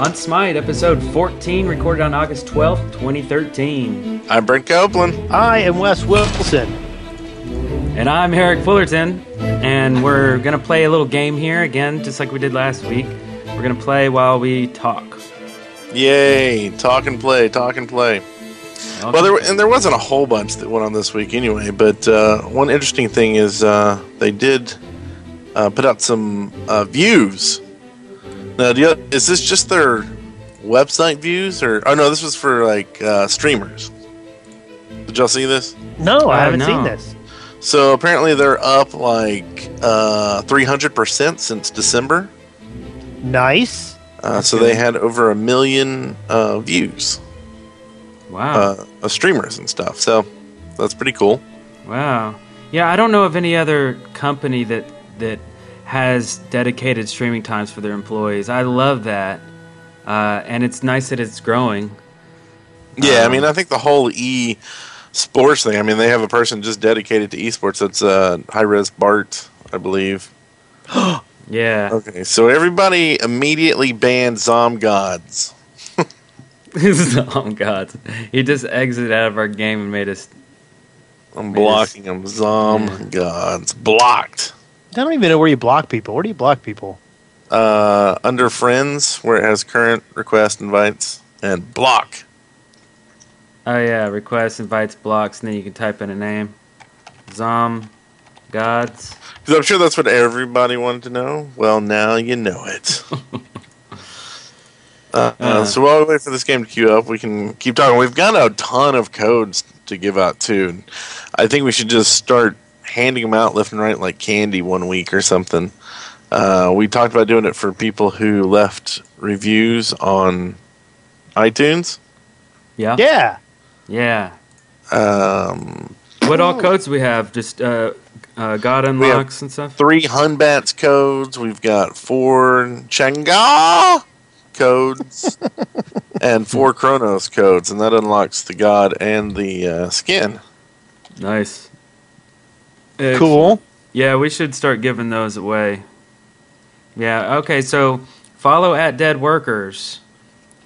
on Smite, episode 14, recorded on August 12th, 2013. I'm Brent Copeland. I am Wes Wilson. And I'm Eric Fullerton, and we're going to play a little game here again, just like we did last week. We're going to play while we talk. Yay! Talk and play, talk and play. Well, there and there wasn't a whole bunch that went on this week anyway. But uh, one interesting thing is uh, they did uh, put out some uh, views. Now, do you, is this just their website views, or oh no, this was for like uh, streamers? Did y'all see this? No, I Uh, haven't no. seen this. So apparently they're up like uh, three hundred percent since December. Nice. Uh, so they had over a million uh, views. Wow. uh, of streamers and stuff. So that's pretty cool. wow. Yeah, I don't know of any other company that that has dedicated streaming times for their employees. I love that. Uh, and it's nice that it's growing. Yeah, I Um, mean, I think the whole e sports thing. I mean, they have a person just dedicated to esports. That's uh, Hi-Rez Bart, I believe. Yeah. Okay, so everybody immediately banned Zom Gods. Zom Gods. He just exited out of our game and made us I'm blocking him. Zom Yeah. Gods blocked. I don't even know where you block people. Where do you block people? Uh, under friends, where it has current request invites and block. Oh yeah, request invites blocks and then you can type in a name. Zom Gods. Because I'm sure that's what everybody wanted to know. Well, now you know it. uh, uh, so while we wait for this game to queue up, we can keep talking. We've got a ton of codes to give out too. I think we should just start handing them out left and right like candy one week or something. Uh, we talked about doing it for people who left reviews on iTunes. Yeah. Yeah. Yeah. Um, What all codes we have? Just uh, uh God unlocks and stuff? three Hun Batz codes. We've got four Chang'e codes and four Kronos codes, and that unlocks the god and the uh, skin. Nice. Excellent. Cool. Yeah, we should start giving those away. Yeah, okay, so follow at Dead Workers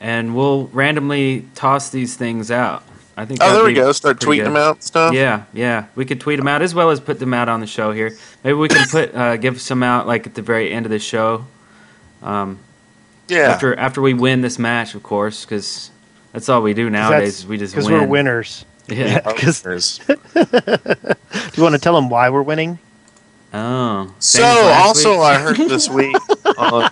and we'll randomly toss these things out. I think Oh, there we be go. Start tweeting good. them out and stuff. Yeah, yeah. We could tweet them out as well as put them out on the show here. Maybe we can put uh, give some out like at the very end of the show. Um, Yeah. After after we win this match, of course, because that's all we do nowadays. is we just Because win. we're winners. Yeah. Because do Partners. You want to tell them why we're winning? Oh. So, same as last also, week? I heard this week on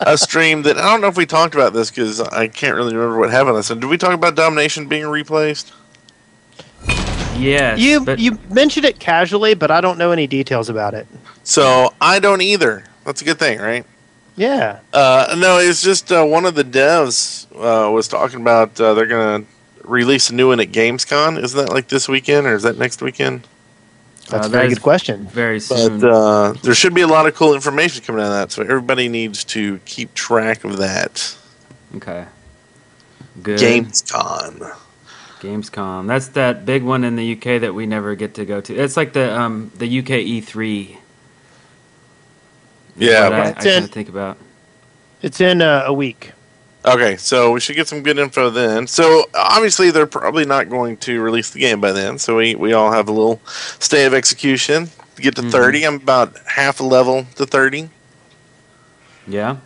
a stream that I don't know if we talked about this because I can't really remember what happened. I said, did we talk about Domination being replaced? yes, You but you mentioned it casually, but I don't know any details about it. So, I don't either. That's a good thing, right? Yeah. Uh, no, it's just uh, one of the devs uh, was talking about uh, they're going to release a new one at Gamescom. Isn't that like this weekend or is that next weekend? That's Uh, a very that is good question. very But soon. uh, there should be a lot of cool information coming out of that, so everybody needs to keep track of that. okay. Good. Gamescom. Gamescom. That's that big one in the UK that we never get to go to. It's like the um the UK E3. Yeah. What I, I It's in- think about. It's in uh, a week. Okay, so we should get some good info then. So obviously they're probably not going to release the game by then. So we, we all have a little stay of execution to get to Mhm. 30. I'm about half a level to 30. Yeah.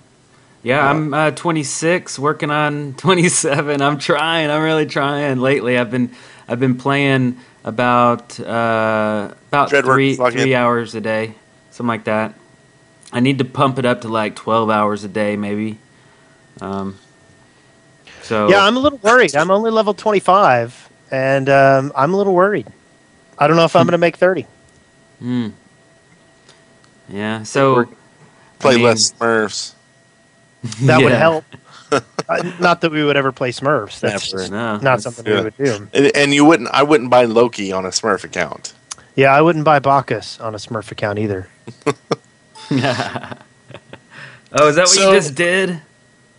Yeah, I'm uh, 26, working on 27. I'm trying. I'm really trying. Lately, I've been I've been playing about uh, about three log in. three hours a day, something like that. I need to pump it up to like 12 hours a day, maybe. Um, so Yeah, I'm a little worried. I'm only level 25, and um, I'm a little worried. I don't know if I'm going to make 30. Hmm. Yeah. So Play I mean, less Smurfs. That would help. Uh, not that we would ever play Smurfs. That's Never. just No, not that's- something yeah. we would do. And, and you wouldn't I wouldn't buy Loki on a Smurf account. Yeah, I wouldn't buy Bacchus on a Smurf account either. oh, is that what So- you just did?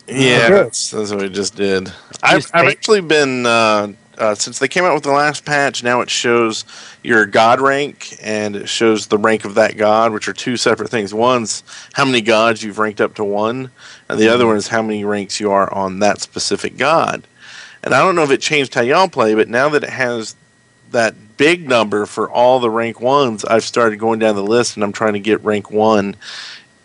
Yeah, that's, that's what we just did. I've, Just I've actually been uh, uh, since they came out with the last patch, now it shows your god rank and it shows the rank of that god, which are two separate things. One's how many gods you've ranked up to one, and the other one is how many ranks you are on that specific god. And I don't know if it changed how y'all play, but now that it has that big number for all the rank ones, I've started going down the list and I'm trying to get rank one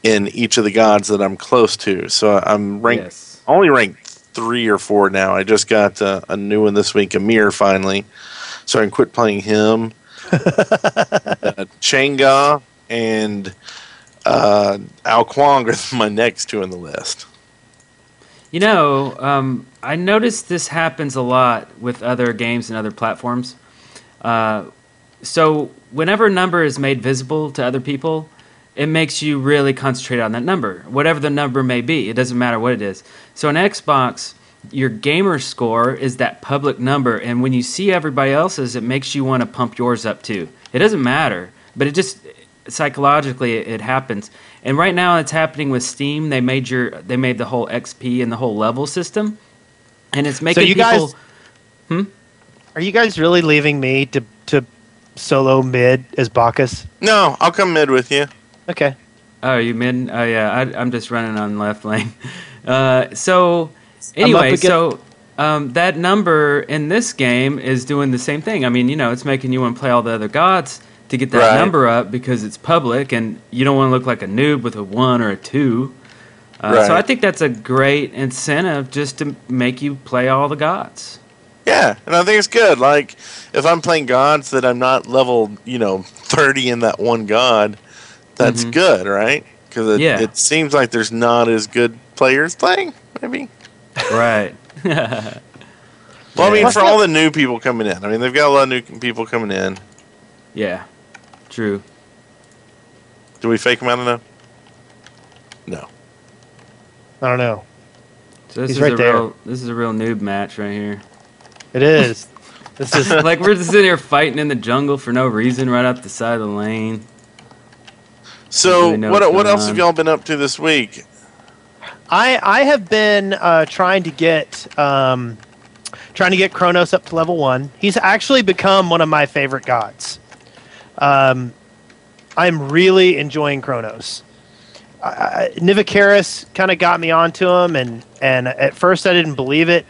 in each of the gods that I'm close to. So I'm ranked Yes. only ranked three or four now. I just got uh, a new one this week, Ymir, finally. So I can quit playing him. uh, Chang'e and uh, Ao Kuang are my next two on the list. You know, um, I noticed this happens a lot with other games and other platforms. Uh, so whenever a number is made visible to other people, it makes you really concentrate on that number, whatever the number may be. It doesn't matter what it is. So on Xbox, your gamer score is that public number, and when you see everybody else's, it makes you want to pump yours up too. It doesn't matter, but it just psychologically it, it happens. And right now, it's happening with Steam. They made your they made the whole XP and the whole level system, and it's making so you people. guys- Are you guys really leaving me to to solo mid as Bacchus? No, I'll come mid with you. Okay. Oh, you mid? Oh, yeah. I, I'm just running on left lane. Uh, so, anyway, against- so um, that number in this game is doing the same thing. I mean, you know, it's making you want to play all the other gods to get that Right. number up because it's public, and you don't want to look like a noob with a one or a two. Uh, So I think that's a great incentive just to make you play all the gods. Yeah, and I think it's good. Like, if I'm playing gods that I'm not level, you know, 30 in that one god, that's Mhm. good, right? Because it, Yeah. it seems like there's not as good players playing, maybe. Right. Well, I mean, for all the new people coming in, I mean, they've got a lot of new people coming in. yeah. True. Do we fake them out enough? No. I don't know. So this He's is right a there. real this is a real noob match right here. It is. this is like we're just sitting here fighting in the jungle for no reason, right up the side of the lane. So, really what what else on. have y'all been up to this week? I I have been uh, trying to get um, trying to get Kronos up to level one. He's actually become one of my favorite gods. Um, I'm really enjoying Kronos. I, I, kind of got me onto him, and and at first I didn't believe it,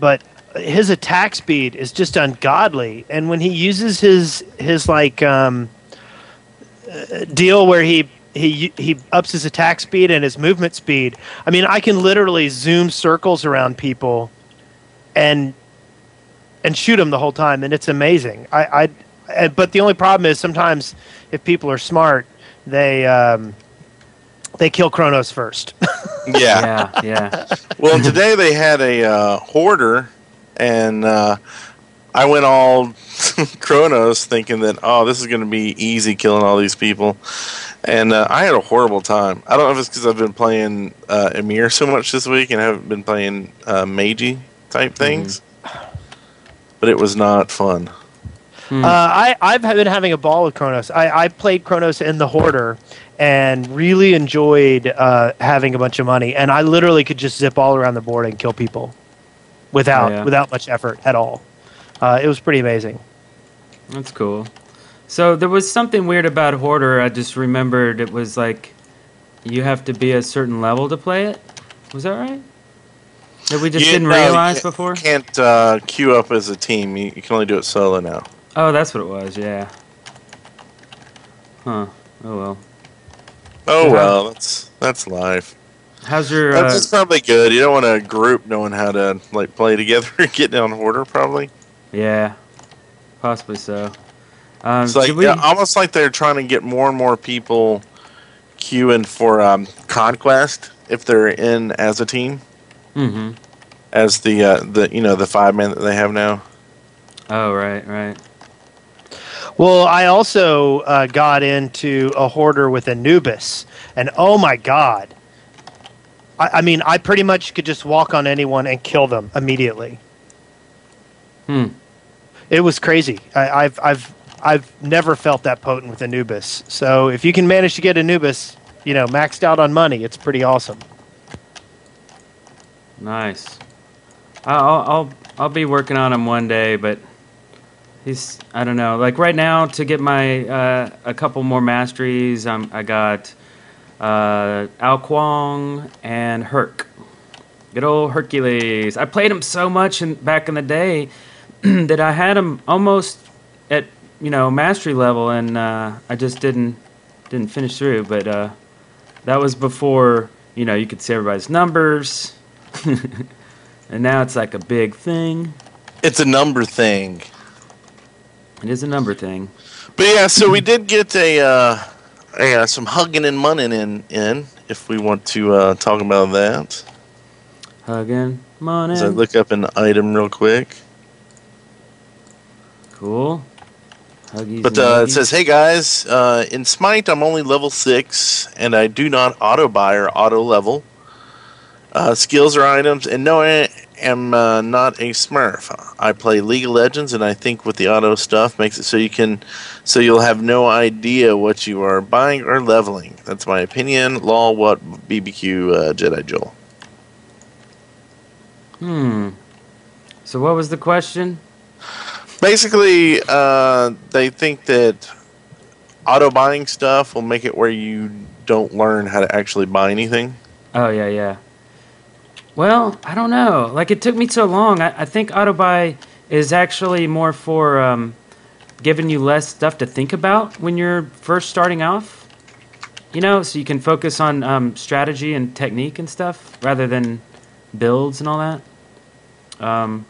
but his attack speed is just ungodly. And when he uses his his like um, uh, deal where he he he ups his attack speed and his movement speed. I mean, I can literally zoom circles around people, and and shoot them the whole time, and it's amazing. I, I and- but the only problem is sometimes if people are smart, they um, they kill Kronos first. Yeah. Yeah, yeah. well, today they had a uh, hoarder, and uh, I went all Kronos thinking that, oh, this is going to be easy killing all these people. And uh, I had a horrible time. I don't know if it's because I've been playing uh, Ymir so much this week and I haven't been playing uh, Meiji type things, but it was not fun. Hmm. Uh, I I've been having a ball with Kronos. I, I played Kronos in the Hoarder and really enjoyed uh, having a bunch of money. And I literally could just zip all around the board and kill people without Oh, yeah. without much effort at all. Uh, it was pretty amazing. That's cool. So there was something weird about Hoarder. I just remembered it was like you have to be a certain level to play it. Was that right? That we just You- didn't no, you realize can't- before. You can't uh, queue up as a team. You, you can only do it solo now. Oh, that's what it was. Yeah. Huh. Oh well. Oh Yeah. well, that's that's life. How's your? That's Uh, it's probably good. You don't want a group knowing how to like play together and get down order. Probably yeah. Possibly so. Um, it's like we? yeah, almost like they're trying to get more and more people queuing for um, conquest if they're in as a team, hmm as the uh, the you know the five men that they have now. Oh right, right. Well, I also uh, got into a hoarder with Anubis, and oh my god! I, I mean, I pretty much could just walk on anyone and kill them immediately. Hmm. It was crazy. I, I've I've I've never felt that potent with Anubis. So if you can manage to get Anubis, you know, maxed out on money, it's pretty awesome. Nice. I'll I'll I'll be working on him one day, but he's I don't know. Like right now, to get my uh, a couple more masteries, I'm I got uh, Ao Kuang and Herc. Good old Hercules. I played him so much in, back in the day that I had them almost at you know mastery level, and uh, I just didn't didn't finish through. But uh, that was before you know you could see everybody's numbers, and now it's like a big thing. It's a number thing. It is a number thing. But yeah, so we did get a, uh, a uh, some hugging and munning in in if we want to uh, talk about that. Hugging. So I look up an item real quick. Cool. Huggies But uh, it says, "Hey guys, uh, in Smite, I'm only level six, and I do not auto buy or auto level uh, skills or items, and no, I am uh, not a Smurf. I play League of Legends, and I think with the auto stuff makes it so you can, so you'll have no idea what you are buying or leveling. That's my opinion. Law, what BBQ uh, Jedi Joel? Hmm. So what was the question? Basically, uh, they think that auto buying stuff will make it where you don't learn how to actually buy anything." Oh yeah, yeah. Well, I don't know. Like it took me so long. I, I think auto buy is actually more for um, giving you less stuff to think about when you're first starting off. You know, so you can focus on um, strategy and technique and stuff rather than builds and all that. Um,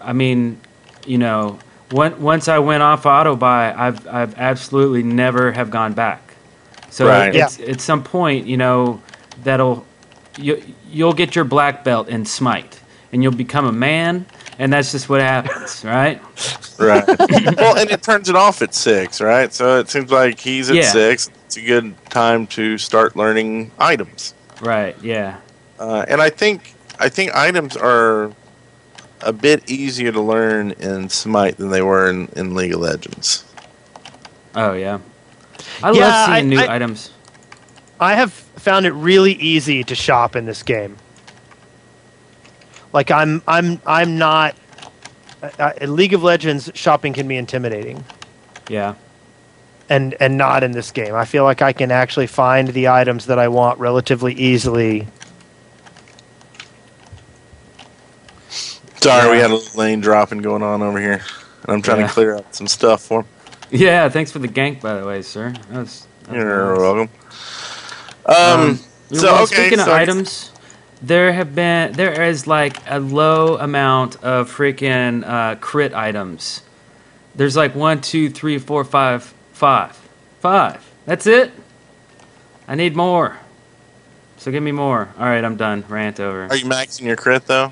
I mean, you know, one, once I went off auto buy, I've I've absolutely never have gone back. So Right. it's, at some point, you know, that'll you you'll get your black belt in smite, and you'll become a man, and that's just what happens, right? Right. well, and it turns it off at six, right? So it seems like he's at Yeah. six. It's a good time to start learning items. Right. Yeah. Uh, and I think I think items are a bit easier to learn in Smite than they were in, in League of Legends. Oh yeah. I Yeah, love seeing I- new I- items. I have found it really easy to shop in this game. Like I'm, I'm, I'm not. Uh, in League of Legends, shopping can be intimidating, Yeah. and and not in this game. I feel like I can actually find the items that I want relatively easily. Sorry, we had a lane dropping going on over here, and I'm trying Yeah. to clear out some stuff for him. Yeah. Thanks for the gank, by the way, sir. That was. that You're nice. welcome. Um, Um, so well, okay, speaking so of items, there have been there is like a low amount of freaking uh, crit items. There's like one, two, three, four, five, five, five. That's it. I need more. So give me more. All right, I'm done. Rant over. Are you maxing your crit though?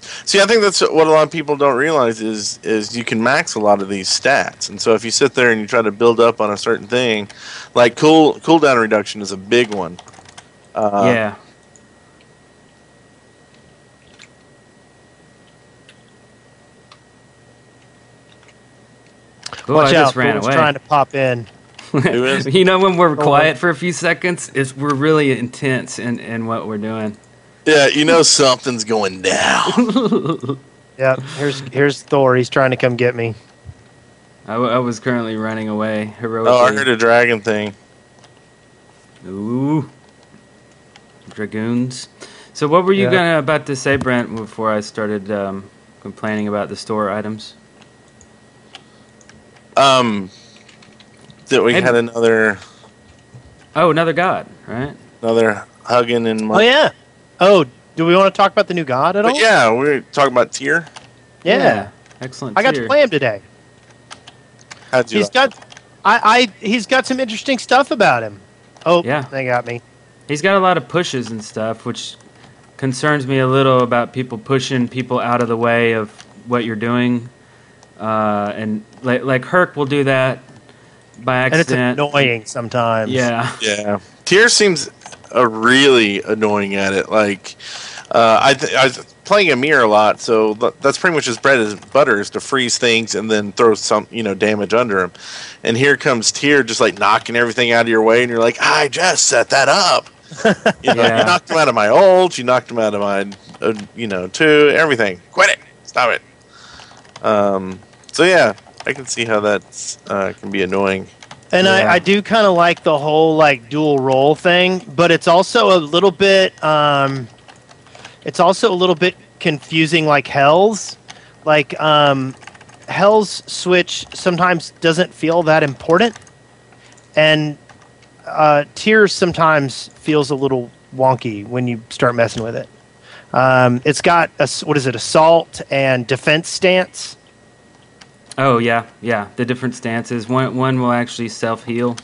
See, I think that's what a lot of people don't realize is is you can max a lot of these stats, and so if you sit there and you try to build up on a certain thing, like cool cooldown reduction is a big one. Uh, yeah. Oh, Watch I out! just ran away. trying to pop in. Who is? you know when we're quiet for a few seconds, is we're really intense in, in what we're doing. Yeah, you know something's going down. Yep. Here's here's Thor. He's trying to come get me. I, w- I was currently running away heroically. oh, I heard a dragon thing. Ooh, dragoons. So, what were you Yeah. gonna about to say, Brent? Before I started um, complaining about the store items. Um, that we And- had another Oh, another god, right? another hugging and Oh yeah. Oh, do we want to talk about the new god at all? But yeah, we're talking about Tyr. Yeah. excellent. I got to play him today. How'd you? He's got, I, I, he's got some interesting stuff about him. Oh, Yeah. they got me. He's got a lot of pushes and stuff, which concerns me a little about people pushing people out of the way of what you're doing. Uh, and like, like Herc will do that by accident. And it's annoying sometimes. Yeah. Yeah, Tyr seems uh, really annoying at it. Like, uh, I, th- I was playing Ymir a lot, so that's pretty much his bread and butter is to freeze things and then throw some, you know, damage under him. And here comes Tyr, just like knocking everything out of your way, and you're like, I just set that up. You know, Yeah. you knocked him out of my ult, you knocked him out of my uh, you know, to everything. Quit it. Stop it. Um, so yeah, I can see how that uh, can be annoying. And Yeah. I, I do kind of like the whole like dual role thing, but it's also a little bit um, it's also a little bit confusing like Hel's. Like um, Hel's switch sometimes doesn't feel that important. And uh, Tyr's sometimes feels a little wonky when you start messing with it. Um, it's got a, what is it, assault and defense stance. Oh yeah, yeah. The different stances. One one will actually self heal.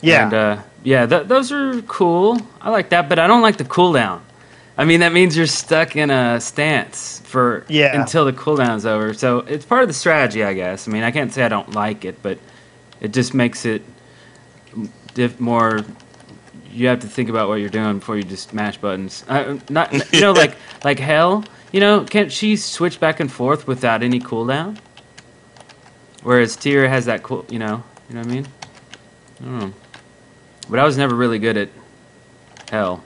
Yeah. And, uh, yeah. Th- those are cool. I like that, but I don't like the cooldown. I mean, that means you're stuck in a stance for Yeah. until the cooldown's over. So it's part of the strategy, I guess. I mean, I can't say I don't like it, but it just makes it diff- more. You have to think about what you're doing before you just mash buttons. Uh, not you know like like Hel. You know, can't she switch back and forth without any cooldown? Whereas Tyr has that cool. You know, you know what I mean. I don't know. But I was never really good at Hel.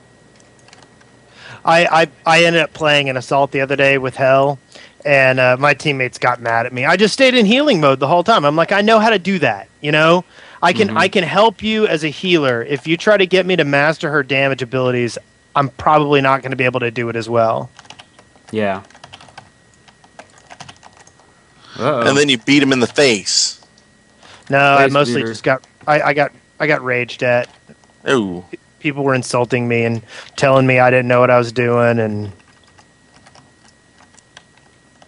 I, I I ended up playing an assault the other day with Hel, and uh, my teammates got mad at me. I just stayed in healing mode the whole time. I'm like, I know how to do that. You know, I can Mhm. I can help you as a healer. If you try to get me to master her damage abilities, I'm probably not going to be able to do it as well. Yeah. Uh-oh. And then you beat him in the face. No, I mostly beater. just got I, I got I got raged at. Ooh. People were insulting me and telling me I didn't know what I was doing, and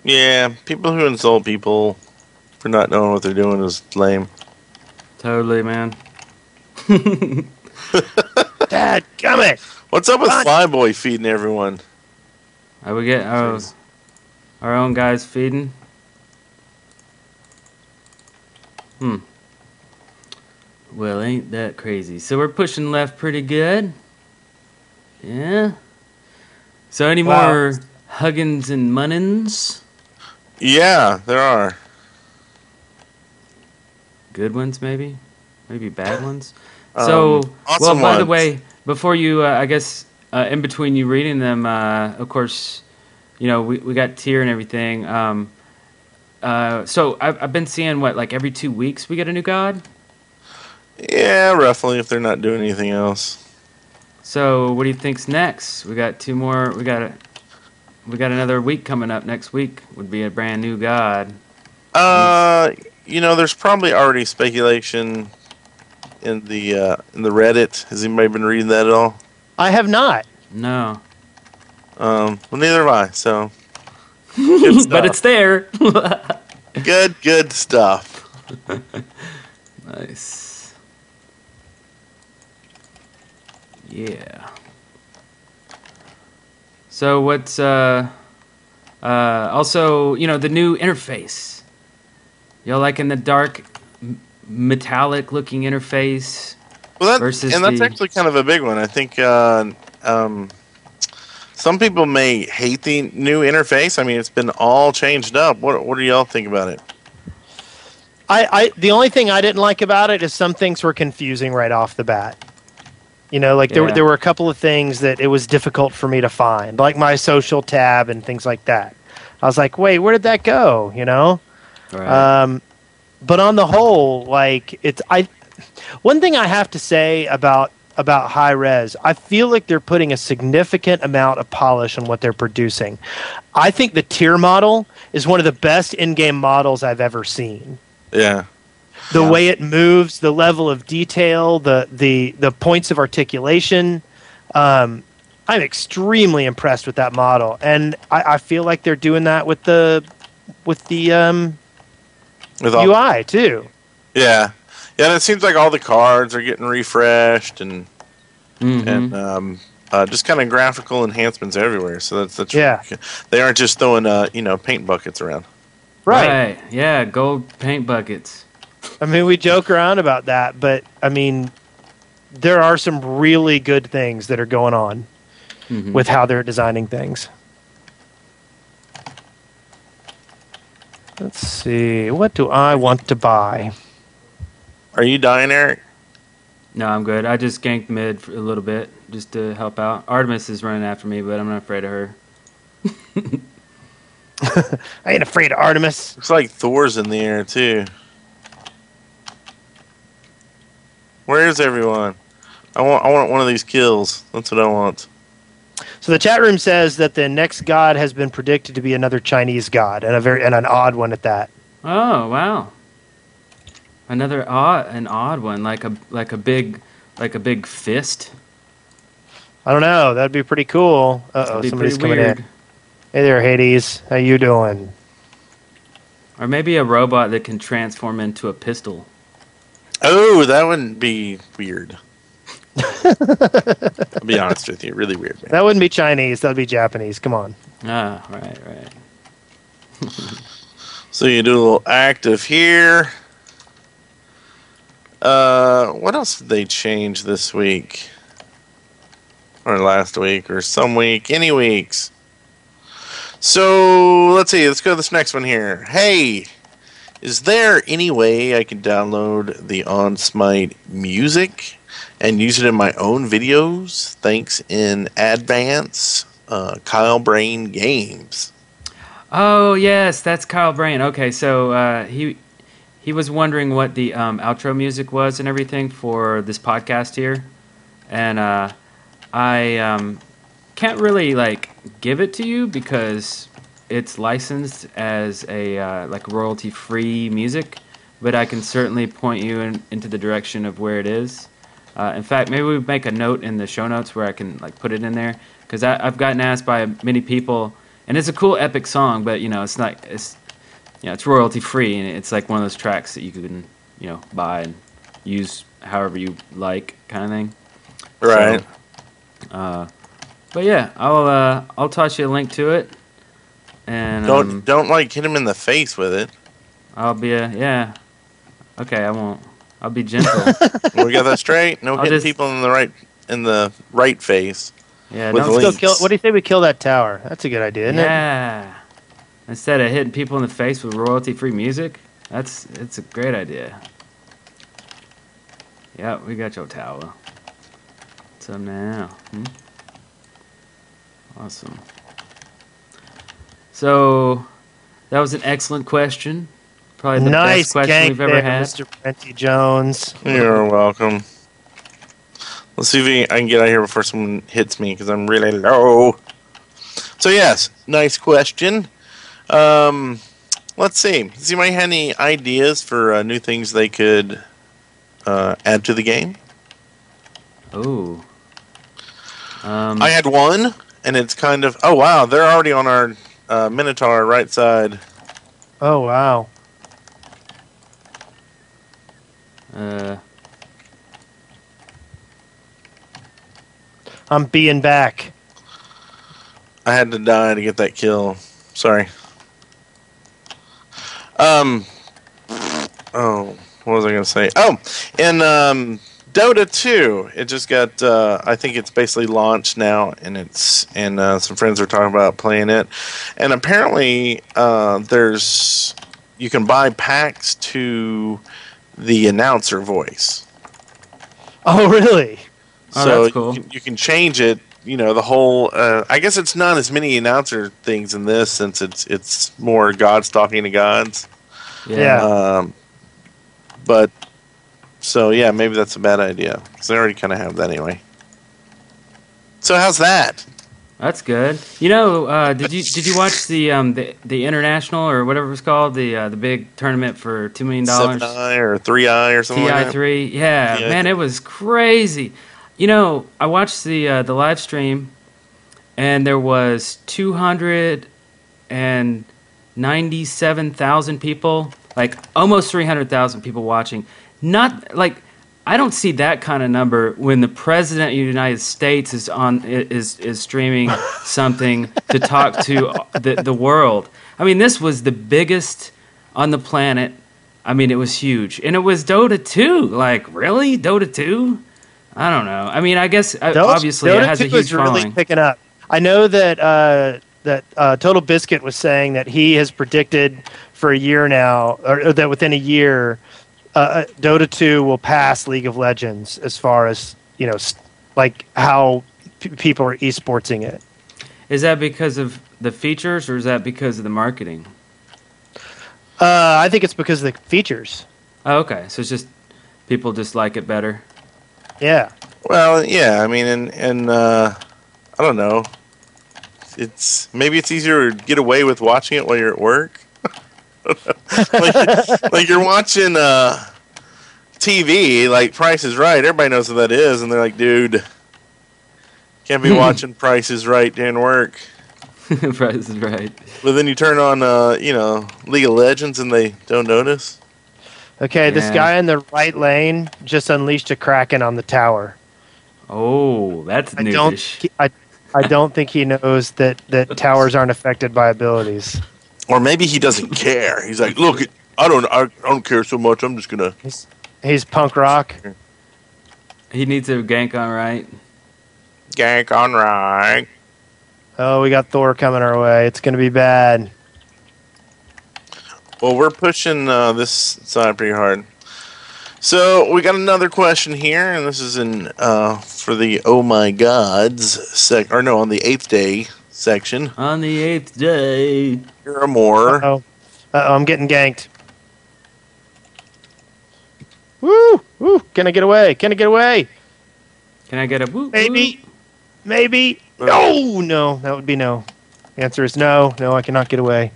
Yeah, people who insult people for not knowing what they're doing is lame. totally, man. Dad, come it. What's up with What? Flyboy feeding everyone? I would get oh, our, our own guys feeding. Hmm. Well, ain't that crazy? So we're pushing left pretty good. Yeah. So any Wow. more Huggins and Munnins? Yeah, there are. Good ones, maybe. Maybe bad ones. So, Um, awesome well, by the way, before you, uh, I guess, uh, in between you reading them, uh, of course, you know, we, we got Tyr and everything. Um, uh, so I've, I've been seeing what, like every two weeks we get a new god. Yeah, roughly if they're not doing anything else. So what do you think's next? We got two more. We got a, we got another week coming up. Next week would be a brand new god. Uh, you know, there's probably already speculation in the uh, in the Reddit. Has anybody been reading that at all? I have not. No, Um, well, neither have I. So, but it's there. good, good stuff. Nice. Yeah. So what's uh uh also, you know, the new interface. Y'all liking the dark m- metallic looking interface? Well, that, Versus and that's the- actually kind of a big one. I think uh, um, some people may hate the new interface. I mean, it's been all changed up. What What do y'all think about it? I, I the only thing I didn't like about it is some things were confusing right off the bat. You know, like there were Yeah. there were a couple of things that it was difficult for me to find, like my social tab and things like that. I was like, wait, where did that go? You know. Right. Um, but on the whole, like it's I. One thing I have to say about about Hi-Rez, I feel like they're putting a significant amount of polish on what they're producing. I think the Tyr model is one of the best in-game models I've ever seen Yeah, the Yeah. way it moves, the level of detail, the the the points of articulation. Um, I'm extremely impressed with that model, and I, I feel like they're doing that with the with the um, with all, UI too. yeah, yeah. And it seems like all the cards are getting refreshed and Mhm. and um, uh, just kind of graphical enhancements everywhere. So that's that's Yeah. They aren't just throwing uh, you know paint buckets around. Right. Yeah, gold paint buckets. I mean, we joke around about that, but I mean, there are some really good things that are going on Mhm. with how they're designing things. Let's see. What do I want to buy? Are you dying, Eric? No, I'm good. I just ganked mid for a little bit just to help out. Artemis is running after me, but I'm not afraid of her. I ain't afraid of Artemis. Looks like Thor's in the air too. Where's everyone? I want I want one of these kills. That's what I want. So the chat room says that the next god has been predicted to be another Chinese god, and a very and an odd one at that. Oh wow! Another odd, an odd one, like a like a big, like a big fist. I don't know. That'd be pretty cool. Uh oh, Be somebody's pretty coming weird. in. Hey there, Hades. How you doing? Or maybe a robot that can transform into a pistol. Oh, that wouldn't be weird. I'll be honest with you, really weird. Man. That wouldn't be Chinese. That'd be Japanese. Come on. Ah, right, right. So you do a little active here. Uh, what else did they change this week? Or last week, or some week? Any weeks? So let's see. Let's go to this next one here. Hey, is there any way I can download the On Smite music and use it in my own videos? Thanks in advance. Uh, Kyle Brain Games. Oh yes, that's Kyle Brain. Okay, so uh, he he was wondering what the um, outro music was and everything for this podcast here, and uh, I um, can't really like give it to you because it's licensed as a uh, like royalty free music, but I can certainly point you in, into the direction of where it is. Uh, in fact, maybe we make a note in the show notes where I can like put it in there. Because I've gotten asked by many people, and it's a cool epic song, but you know it's not it's you know it's royalty free and it's like one of those tracks that you can you know buy and use however you like kind of thing. Right. So, uh, but yeah, I'll uh, I'll toss you a link to it, and Don't um, don't like hit him in the face with it. I'll be a yeah. Okay, I won't. I'll be gentle. we got that straight. No I'll hitting just- people in the right in the right face. Yeah, don't links. Let's go kill. What do you say we kill that tower? That's a good idea, isn't it? yeah. Instead of hitting people in the face with royalty-free music, that's it's a great idea. Yeah, we got your tower. So now? Hmm? Awesome. So that was an excellent question. Probably the nice best question gank we've ever there, had. Mr. Renty Jones. You're welcome. Let's see if we, I can get out of here before someone hits me because I'm really low. So yes, nice question. Um, let's see. Does anybody have any ideas for uh, new things they could uh, add to the game? Oh. Um, I had one, and it's kind of oh wow, they're already on our uh, Minotaur right side. Oh wow. uh, I'm being back. I had to die to get that kill. Sorry. Um. Oh, what was I going to say? Oh, in um, Dota 2, it just got. Uh, I think it's basically launched now, and it's and uh, some friends are talking about playing it, and apparently uh, there's you can buy packs to the announcer voice. Oh really? Oh, so that's cool. you, can, you can change it. You know the whole. Uh, I guess it's not as many announcer things in this since it's it's more gods talking to gods. yeah. Yeah. Um, but so yeah, maybe that's a bad idea because I already kind of have that anyway. So how's that? That's good. You know, uh, did you did you watch the um the, the international or whatever it was called the uh, the big tournament for two million dollars? eye or three eye or something like TI that. three, yeah, TI3. man, it was crazy. You know, I watched the uh, the live stream, and there was two hundred and ninety seven thousand people, like almost three hundred thousand people watching. Not like I don't see that kind of number when the president of the United States is on is is streaming something to talk to the the world. I mean, this was the biggest on the planet. I mean, it was huge, and it was Dota 2. Like, really, Dota 2? I don't know. I mean, I guess uh, Dota- obviously Dota it has a 2 huge really following. picking up. I know that uh, that uh, TotalBiscuit was saying that he has predicted for a year now, or, or that within a year, uh, Dota 2 will pass League of Legends as far as you know, like how p- people are esportsing it. Is that because of the features, or is that because of the marketing? Uh, I think it's because of the features. Oh, okay. So it's just people just like it better. Yeah. Well, yeah. I mean, and and uh, I don't know. It's maybe it's easier to get away with watching it while you're at work. like, like you're watching uh, TV, like Price is Right. Everybody knows what that is, and they're like, dude, can't be watching Price is Right during work. Price is right. But then you turn on, uh, you know, League of Legends, and they don't notice. Okay, this guy in the right lane just unleashed a kraken on the tower. Oh, that's I don't. I, I don't think he knows that that towers aren't affected by abilities. Or maybe he doesn't care. He's like, look, I don't, I, I don't care so much. I'm just gonna. He's, he's punk rock. He needs a gank on right. Gank on right. Oh, we got Thor coming our way. It's going to be bad. Well, we're pushing uh, this side pretty hard. So we got another question here, and this is in uh, for the Oh My Gods sec, or no, on the eighth day section. On the eighth day. Here are more. Oh, I'm getting ganked. Woo! Woo! Can I get away? Can I get away? Can I get a woo? Maybe. Maybe. No, no. That would be no. The answer is no. No, I cannot get away.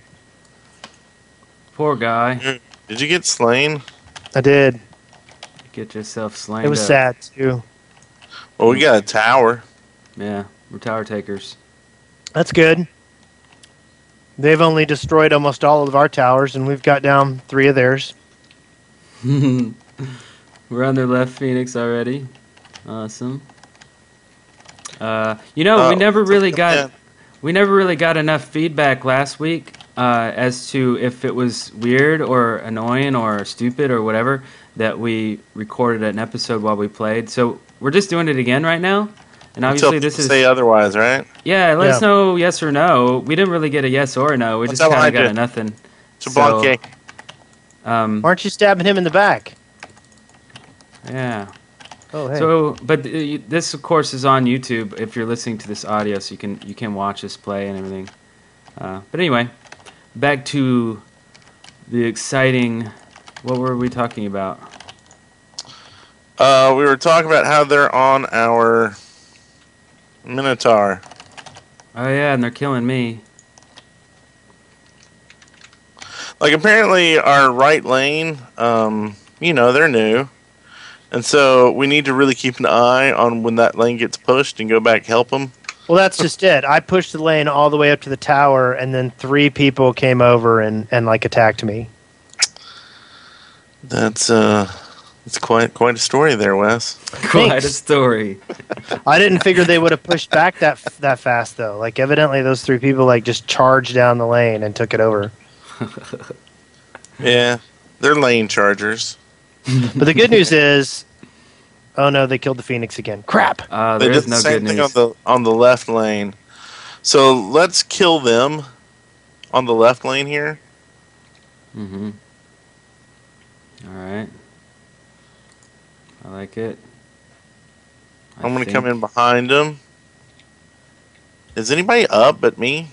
Poor guy. Did you get slain? I did. Get yourself slain. It was up. sad too. Well, we got a tower. Yeah, we're tower takers. That's good. They've only destroyed almost all of our towers, and we've got down three of theirs. we're on their left Phoenix already. Awesome. Uh, you know, we Oh, never really yeah. got we never really got enough feedback last week uh, as to if it was weird or annoying or stupid or whatever that we recorded an episode while we played. So we're just doing it again right now. And Until obviously, this people is say otherwise, right? yeah. Let us Yeah. know yes or no. We didn't really get a yes or a no. We What's just that kind of got behind a you? nothing. Xbalanque. Um, Aren't you stabbing him in the back? yeah. Oh, hey. So, but uh, this, of course, is on YouTube. If you're listening to this audio, so you can you can watch us play and everything. Uh, but anyway, back to the exciting. What were we talking about? Uh, we were talking about how they're on our Minotaur. Oh yeah, and they're killing me. Like apparently our right lane, um, you know, they're new. And so we need to really keep an eye on when that lane gets pushed and go back help them. Well, that's just it. I pushed the lane all the way up to the tower, and then three people came over and, and like attacked me. That's uh it's quite quite a story there, Wes. Quite a story. I didn't figure they would have pushed back that that fast though. Like evidently those three people like just charged down the lane and took it over. Yeah. They're lane chargers. But the good news is, oh no, they killed the phoenix again. Crap. Uh, They there did is the no same good thing news. on the on the left lane. So let's kill them on the left lane here. Mm-hmm. All right. I like it. I I'm gonna think- come in behind them. Is anybody up but me?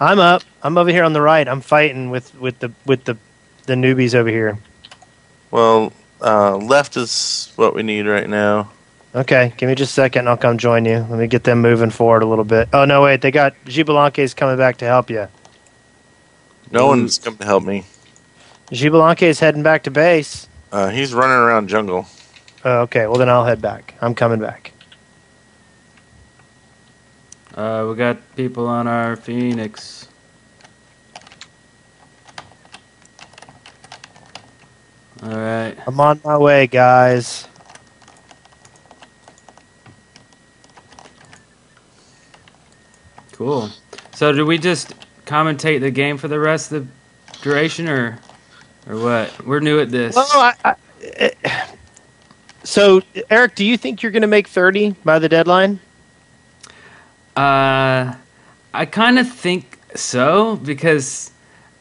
I'm up. I'm over here on the right. I'm fighting with with the with the the newbies over here. Well, uh, left is what we need right now. Okay, give me just a second. I'll come join you. Let me get them moving forward a little bit. Oh no, wait, they got Xbalanque's coming back to help you. No Mm. one's come to help me. Xbalanque's heading back to base. Uh, he's running around jungle. Oh, okay, well then I'll head back. I'm coming back. Uh, we got people on our Phoenix. All right. I'm on my way, guys. Cool. So, do we just commentate the game for the rest of the duration, or or what? We're new at this. Well, I, I, eh, so Eric, do you think you're going to make 30 by the deadline? Uh, I kind of think so because,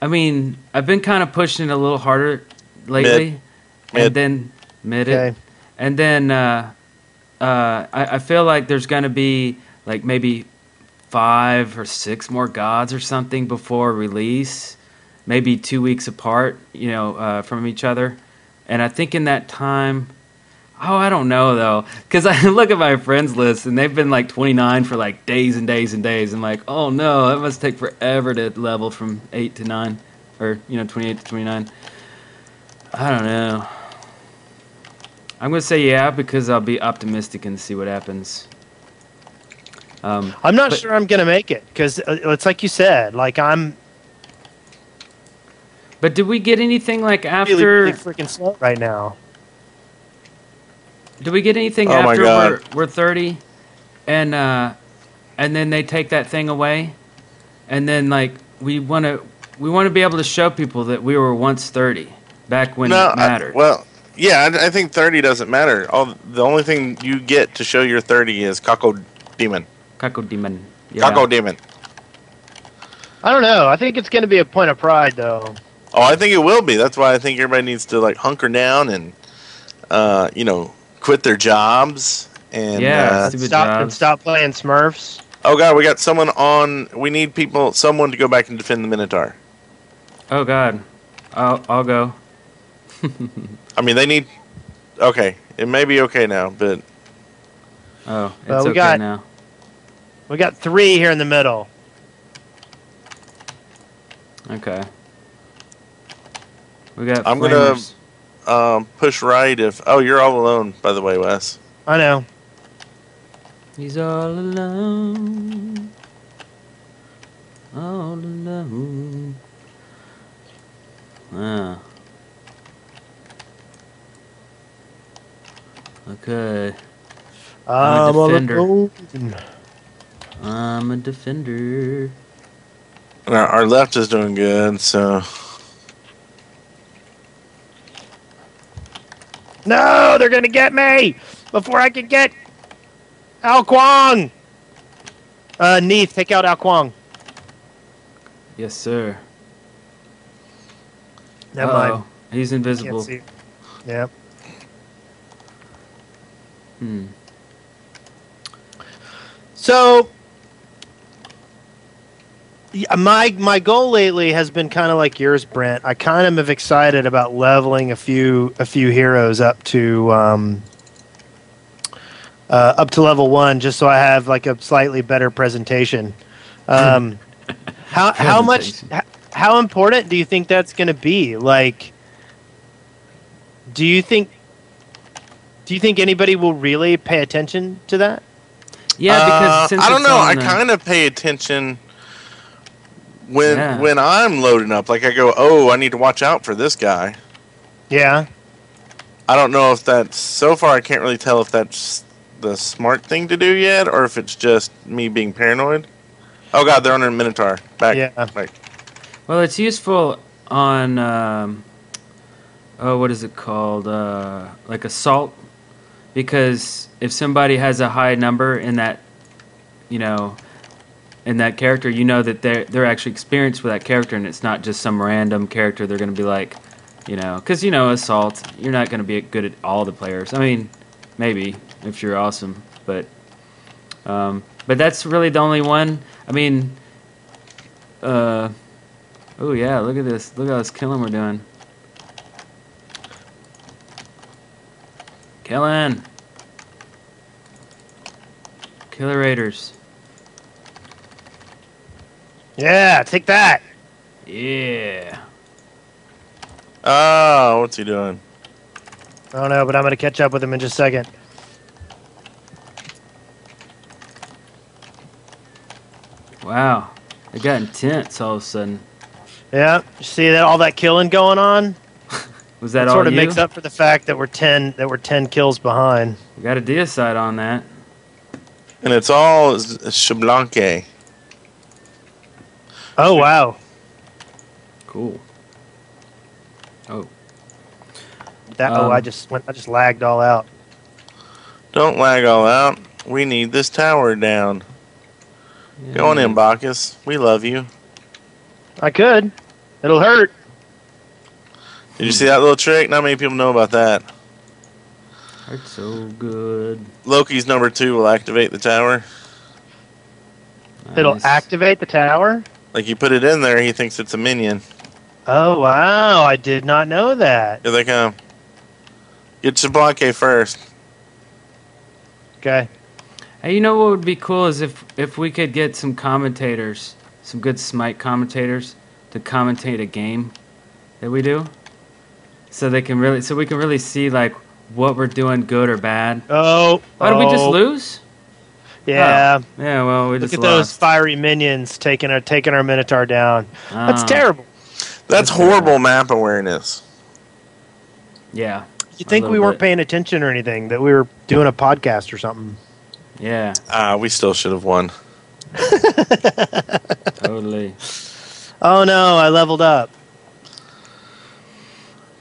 I mean, I've been kind of pushing it a little harder lately, Mid. and then mid it, Okay. and then uh, uh, I, I feel like there's going to be like maybe five or six more gods or something before release, maybe two weeks apart, you know, uh, from each other. And I think in that time, oh, I don't know though, because I look at my friends list and they've been like 29 for like days and days and days. I'm like, oh no, that must take forever to level from eight to nine, or you know, 28 to 29. I don't know. I'm gonna say yeah because I'll be optimistic and see what happens. Um, I'm not but- sure I'm gonna make it because it's like you said. Like I'm but did we get anything like after? really freaking slow right now. Do we get anything Oh my after God. we're, we're 30? And uh and then they take that thing away? And then like we want to we want to be able to show people that we were once 30 back when no, it I- well, yeah, I, I think 30 doesn't matter. All the only thing you get to show you're 30 is Kako Demon. Kako Demon. Yeah. Kako Demon. I don't know. I think it's gonna be a point of pride though. Oh, I think it will be. That's why I think everybody needs to like hunker down and, uh, you know, quit their jobs and. Yeah, uh, Stupid stop and stop playing Smurfs. oh God, we got someone on. We need people, someone to go back and defend the Minotaur. Oh god. I'll I'll go. I mean, they need. Okay, it may be okay now, but Oh, it's Well, we okay got- now. We got three here in the middle. Okay. We got I'm gonna- um, push right if. Oh, you're all alone, by the way, Wes. I know. He's all alone. All alone. Ah. Okay. I'm a I'm all defender. alone. I'm a defender. And Our, our left is doing good, so. No, they're gonna get me before I can get Ao Kuang. Uh, Neith, take out Ao Kuang. Yes, sir. Never Uh-oh. mind. He's Can't invisible. see. Hmm. So, my my goal lately has been kind of like yours, Brent. I kind of am excited about leveling a few a few heroes up to um, uh, up to level one, just so I have like a slightly better presentation. Um, how how much Presentation. h- how important do you think that's going to be? Like, do you think do you think anybody will really pay attention to that? Yeah, because Uh, since I don't know. I the- kind of pay attention when Yeah. when I'm loading up. Like I go, oh, I need to watch out for this guy. Yeah. I don't know if that's so far. I can't really tell if that's the smart thing to do yet, or if it's just me being paranoid. Oh God, they're on a Minotaur. Back. Yeah. Back. Well, it's useful on um, oh, what is it called? Uh, like assault, because if somebody has a high number in that, you know, in that character, you know that they're they're actually experienced with that character, and it's not just some random character. They're going to be like, you know, because you know, assault, you're not going to be good at all the players. I mean, maybe if you're awesome, but um, but that's really the only one. I mean, uh. Oh yeah, look at this. Look at this killing we're doing. Killing. Killer Raiders. Yeah, take that. Yeah. Oh, what's he doing? I don't know, but I'm going to catch up with him in just a second. Wow. It got intense all of a sudden. Yeah, see that all that killing going on? Was that That all sort of you? makes up for the fact that we're ten that we're ten kills behind. We got a deicide on that. And it's all Xbalanque. Oh wow. Cool. Oh. That oh Um, I just went I just lagged all out. Don't lag all out. We need this tower down. Go on in, Bacchus. We love you. I could. It'll hurt. Did you see that little trick? Not many people know about that. Hurts so good. Loki's number two will activate the tower. It'll activate the tower. Like you put it in there, he thinks it's a minion. Oh wow! I did not know that. Here they come. Get Xbalanque first. Okay. Hey, you know what would be cool is if if we could get some commentators, some good Smite commentators, to commentate a game that we do, so they can really, so we can really see like what we're doing, good or bad. Oh. Oh, did we just oh, lose? Yeah. Yeah, well, we Look just at those fiery minions taking our taking our Minotaur down. That's Ah, terrible. That's horrible map awareness. Yeah, You think little we weren't bit. paying attention or anything? That we were doing a podcast or something? yeah, Ah, we still should have won. totally. Oh no! I leveled up.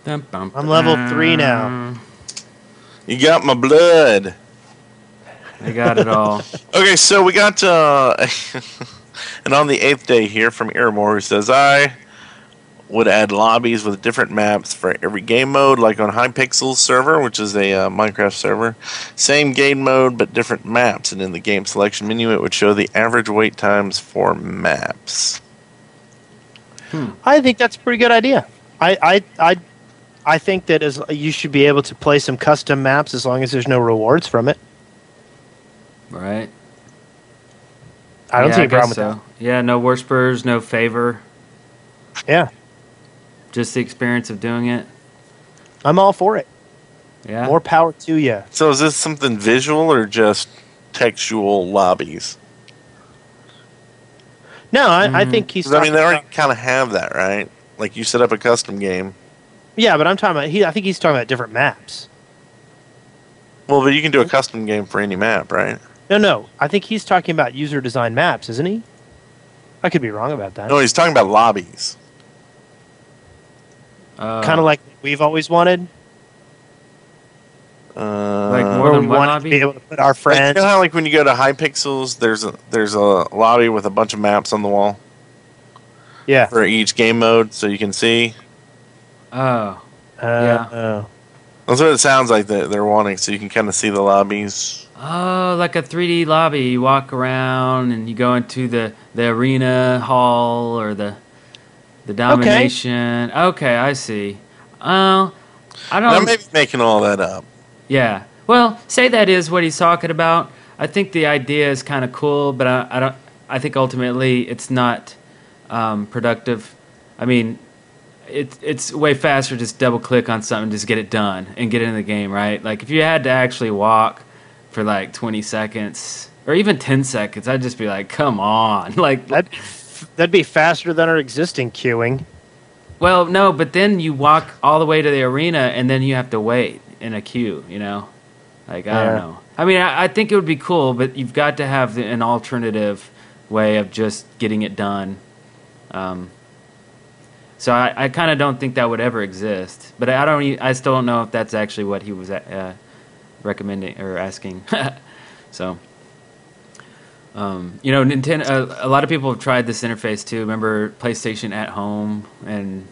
Dum, bum, I'm level three now. You got my blood. I got it all. Okay, so we got uh, and on the eighth day here from Iramor who says I would add lobbies with different maps for every game mode, like on Hypixel server, which is a uh, Minecraft server. Same game mode, but different maps, and in the game selection menu, it would show the average wait times for maps. I think that's a pretty good idea. I I I, I think that as you should be able to play some custom maps as long as there's no rewards from it. Right. I don't yeah, see a problem with guess so. Yeah, no worshipers, no favor. Yeah, Just the experience of doing it. I'm all for it. Yeah. More power to you. So is this something visual or just textual lobbies? No, I, I Mhm. think he's. I mean, they already kind of have that, right? Like you set up a custom game. Yeah, but I'm talking about. He, I think he's talking about different maps. Well, but you can do a custom game for any map, right? No, no, I think he's talking about user design maps, isn't he? I could be wrong about that. No, he's talking about lobbies. Uh, kind of like we've always wanted, Uh, Like more than we one lobby? to be able to put our like, friends. you know how like when you go to Hypixels, there's a there's a lobby with a bunch of maps on the wall yeah. for each game mode, so you can see. Oh. Uh, Yeah. oh. That's what it sounds like that they're wanting, so you can kind of see the lobbies. Oh, like a 3D lobby. You walk around and you go into the, the arena hall or the the domination. Okay, okay I see. Oh, I don't. I may be making all that up. Yeah. Well, say that is what he's talking about. I think the idea is kind of cool, but I, I don't. I think ultimately it's not um, productive. I mean, it's it's way faster to just double click on something, just get it done, and get in the game, right? Like if you had to actually walk for like twenty seconds or even ten seconds, I'd just be like, come on, like. That'd, that'd be faster than our existing queuing. Well, no, but then you walk all the way to the arena and then you have to wait in a queue, you know? Like, I Yeah. don't know. I mean, I, I think it would be cool, but you've got to have the, an alternative way of just getting it done. Um, so I, I kind of don't think that would ever exist. But I don't. I still don't know if that's actually what he was uh, recommending or asking. so, um, you know, Nintendo. Uh, a lot of people have tried this interface too. Remember PlayStation at Home and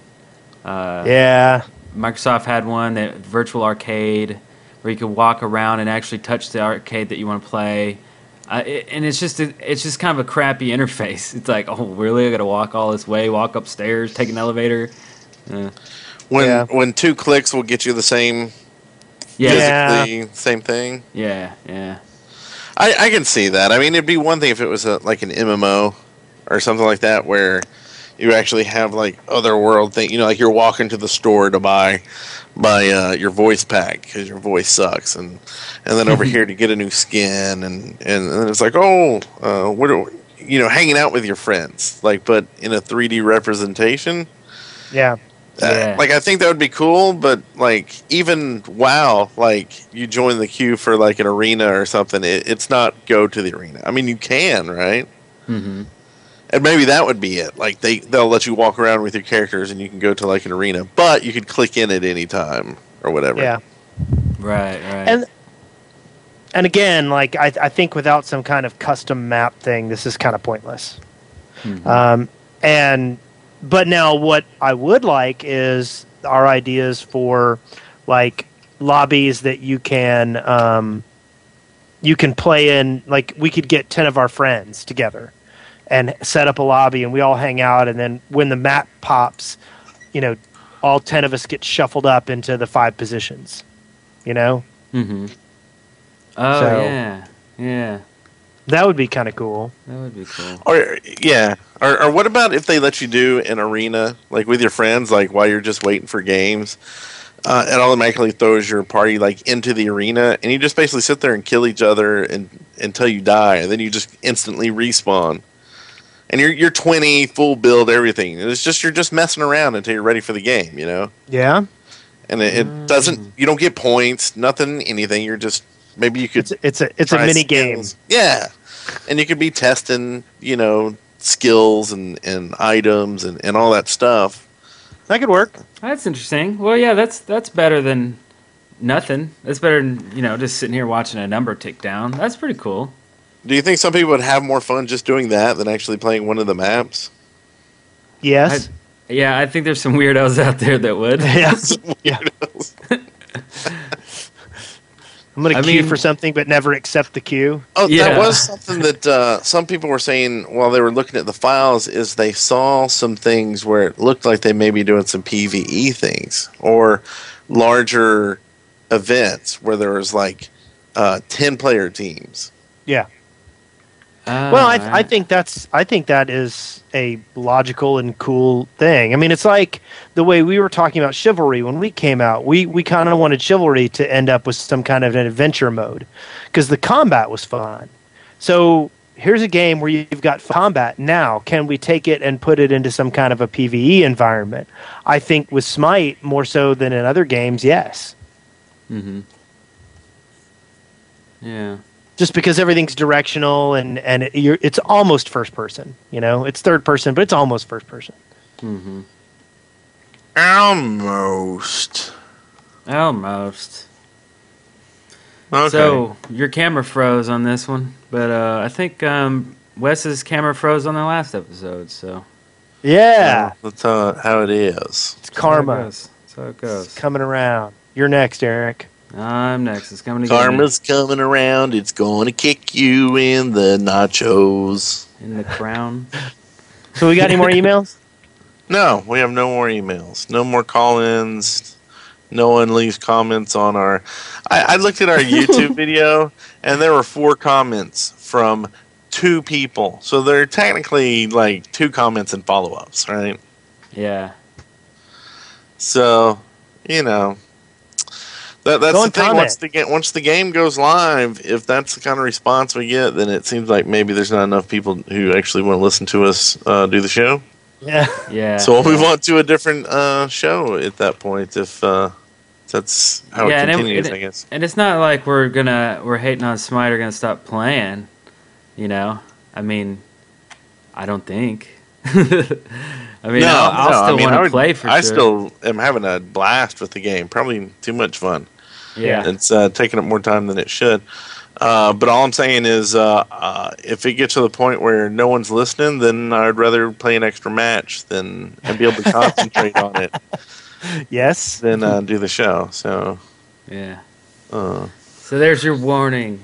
uh, Yeah. Microsoft had one that virtual arcade where you could walk around and actually touch the arcade that you want to play. Uh, it, and it's just a, it's just kind of a crappy interface. It's like, oh, really? I got to walk all this way, walk upstairs, take an elevator. Uh, When Yeah. when two clicks will get you the same yeah, Yeah. physically same thing. yeah, yeah, I, I can see that. I mean, it'd be one thing if it was a, like an MMO or something like that, where you actually have like other world thing. You know, like you're walking to the store to buy buy uh, your voice pack because your voice sucks, and and then over here to get a new skin, and and then it's like, oh, uh, what are you know, hanging out with your friends, like, but in a 3D representation. Yeah. Uh, Yeah. like I think that would be cool, but like even WoW, like you join the queue for like an arena or something, it, it's not go to the arena. I mean, you can, right? hmm And maybe that would be it. Like they they'll let you walk around with your characters and you can go to like an arena, but you could click in at any time or whatever. Yeah. right, right. And and again, like I, I think without some kind of custom map thing, this is kind of pointless. Mhm. Um, and but now what I would like is our ideas for like lobbies that you can um, you can play in. Like we could get ten of our friends together, and set up a lobby, and we all hang out. And then when the map pops, you know, all ten of us get shuffled up into the five positions. You know, Mm-hmm. Oh So- yeah, yeah. that would be kind of cool. That would be cool. Or yeah, or, or what about if they let you do an arena like with your friends, like while you're just waiting for games, uh, it automatically throws your party like into the arena, and you just basically sit there and kill each other and until you die, and then you just instantly respawn. And you're you're 20 full build everything. It's just you're just messing around until you're ready for the game, you know. Yeah, And it, it doesn't mm. you don't get points, nothing, anything. You're just maybe you could it's it's a it's a try mini game. Yeah, and you could be testing, you know, skills and, and items and, and all that stuff. That could work. That's interesting. Well, yeah, that's that's better than nothing. That's better than you know just sitting here watching a number tick down. That's pretty cool. Do you think some people would have more fun just doing that than actually playing one of the maps? Yes. Yeah, I think there's some weirdos out there that would. yeah. Yeah. I'm going to I queue mean- for something but never accept the queue. Oh, Yeah. that was something that uh, some people were saying while they were looking at the files. Is they saw some things where it looked like they may be doing some PVE things or larger events where there was like uh, ten player teams. Yeah. Ah, Well, I, I think that's I think that is a logical and cool thing. I mean, it's like the way we were talking about chivalry when we came out. We we kind of wanted chivalry to end up with some kind of an adventure mode because the combat was fun. So here's a game where you've got combat. Now, can we take it and put it into some kind of a PVE environment? I think with Smite more so than in other games, yes. hmm Yeah. Just because everything's directional and and it, you're, it's almost first person. You know, it's third person, but it's almost first person. hmm Almost. Almost. Okay. So your camera froze on this one, but uh, I think um, Wes's camera froze on the last episode. So Yeah, that's how, how it is. it's That's karma. how it goes. That's how it goes. coming around. You're next, Eric. I'm next. It's coming to get me Karma's coming around. It's going to kick you in the nachos. in the crown. So we got any more emails? No, we have no more emails. No more call-ins. No one leaves comments on our. I, I looked at our YouTube video, and there were four comments from two people. So they're technically like two comments and follow-ups, right? Yeah. So, you know, that, that's Go the thing. comment. Once the game once the game goes live, if that's the kind of response we get, then it seems like maybe there's not enough people who actually want to listen to us uh, do the show. Yeah. Yeah. So we'll move on to a different uh, show at that point if uh, that's how Yeah, it and it- continues. and I guess. And it's not like we're gonna we're hating on Smite or gonna stop playing. You know, I mean, I don't think. I mean, I'll, I'll no, I mean, I want to would- play for I sure. still am having a blast with the game. Probably too much fun. Yeah. It's uh, taking up more time than it should. Uh, but all I'm saying is, uh, uh, if it gets to the point where no one's listening, then I'd rather play an extra match than and be able to concentrate on it Yes. than uh, do the show. So, Yeah. uh, So there's your warning.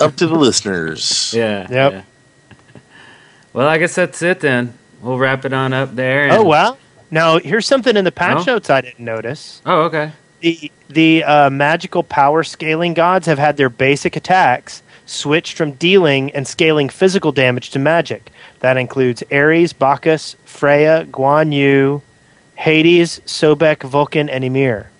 up to the listeners. Yeah. Yep. yeah. Well, I guess that's it then. We'll wrap it on up there. Oh and- wow. Now here's something in the patch Oh. notes I didn't notice. Oh, okay. The the uh, magical power scaling gods have had their basic attacks switched from dealing and scaling physical damage to magic. That includes Ares, Bacchus, Freya, Guan Yu, Hades, Sobek, Vulcan, and Ymir.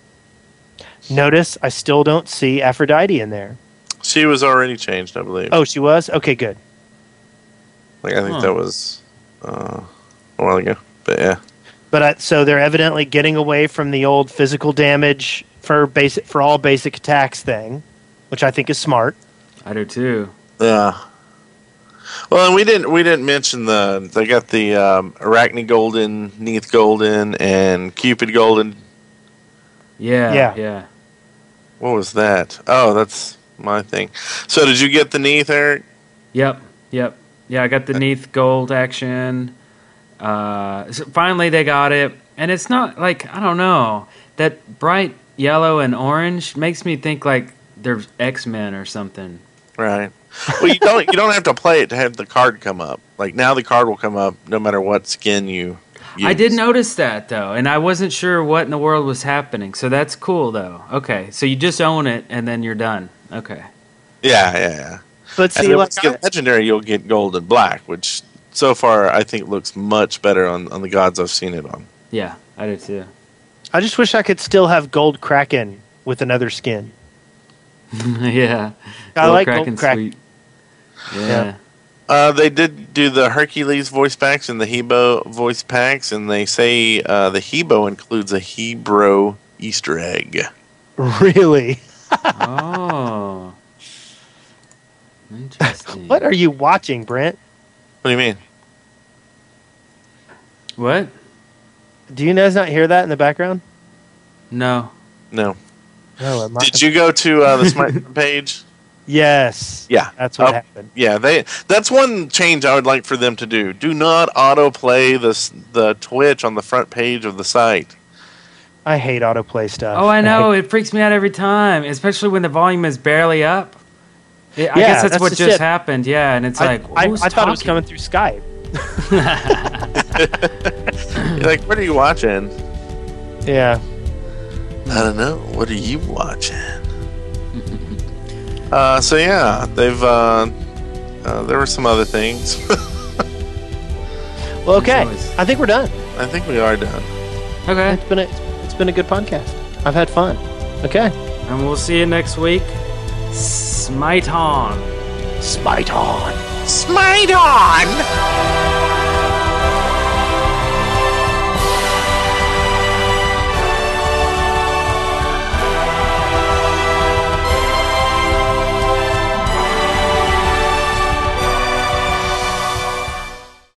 Notice I still don't see Aphrodite in there. She was already changed, I believe. Oh, she was? Okay, good. Like I think Huh. that was uh, a while ago. But yeah, But uh, so they're evidently getting away from the old physical damage for basic for all basic attacks thing, which I think is smart. I do too. yeah. Well, and we didn't we didn't mention the they got the um, Arachne Golden, Neith Golden, and Cupid Golden. Yeah. Yeah. Yeah. What was that? Oh, that's my thing. So did you get the Neith, Eric? Yep. Yep. Yeah, I got the Neith Gold action. Uh, so finally, they got it, and it's not like I don't know that bright yellow and orange makes me think like there's X Men or something. Right. well, you don't you don't have to play it to have the card come up. Like now, the card will come up no matter what skin you. Use. I did notice that though, and I wasn't sure what in the world was happening. So that's cool though. Okay, so you just own it and then you're done. Okay. Yeah, yeah, yeah. But And see, like you get legendary, you'll get gold and black, which so far I think looks much better on, on the gods I've seen it on. Yeah, I did too. I just wish I could still have gold kraken with another skin. yeah. I Gold like Kraken gold kraken. sweet. Yeah. Yeah. Uh, they did do the Hercules voice packs and the He Bo voice packs, and they say uh, the He Bo includes a Hebrew Easter egg. Really? oh. Interesting. What are you watching, Brent? What do you mean? What? Do you guys not hear that in the background? No. No. No, it Did you go to uh, the Smite page? Yes. Yeah. That's what Oh, happened. Yeah, they. That's one change I would like for them to do. Do not autoplay this the Twitch on the front page of the site. I hate autoplay stuff. Oh, I know. hate- It freaks me out every time, especially when the volume is barely up. Yeah, I Yeah, guess that's, that's what just just happened. Yeah, and it's I, like, I, who's I thought it was coming through Skype. You're like, what are you watching? Yeah. I don't know. What are you watching? uh, so yeah, they've. Uh, uh, there were some other things. Well, okay. always- I think we're done. I think we are done. Okay, It's been a, it's been a good podcast. I've had fun. Okay. and we'll see you next week. Smite on. Smite on. Smite on!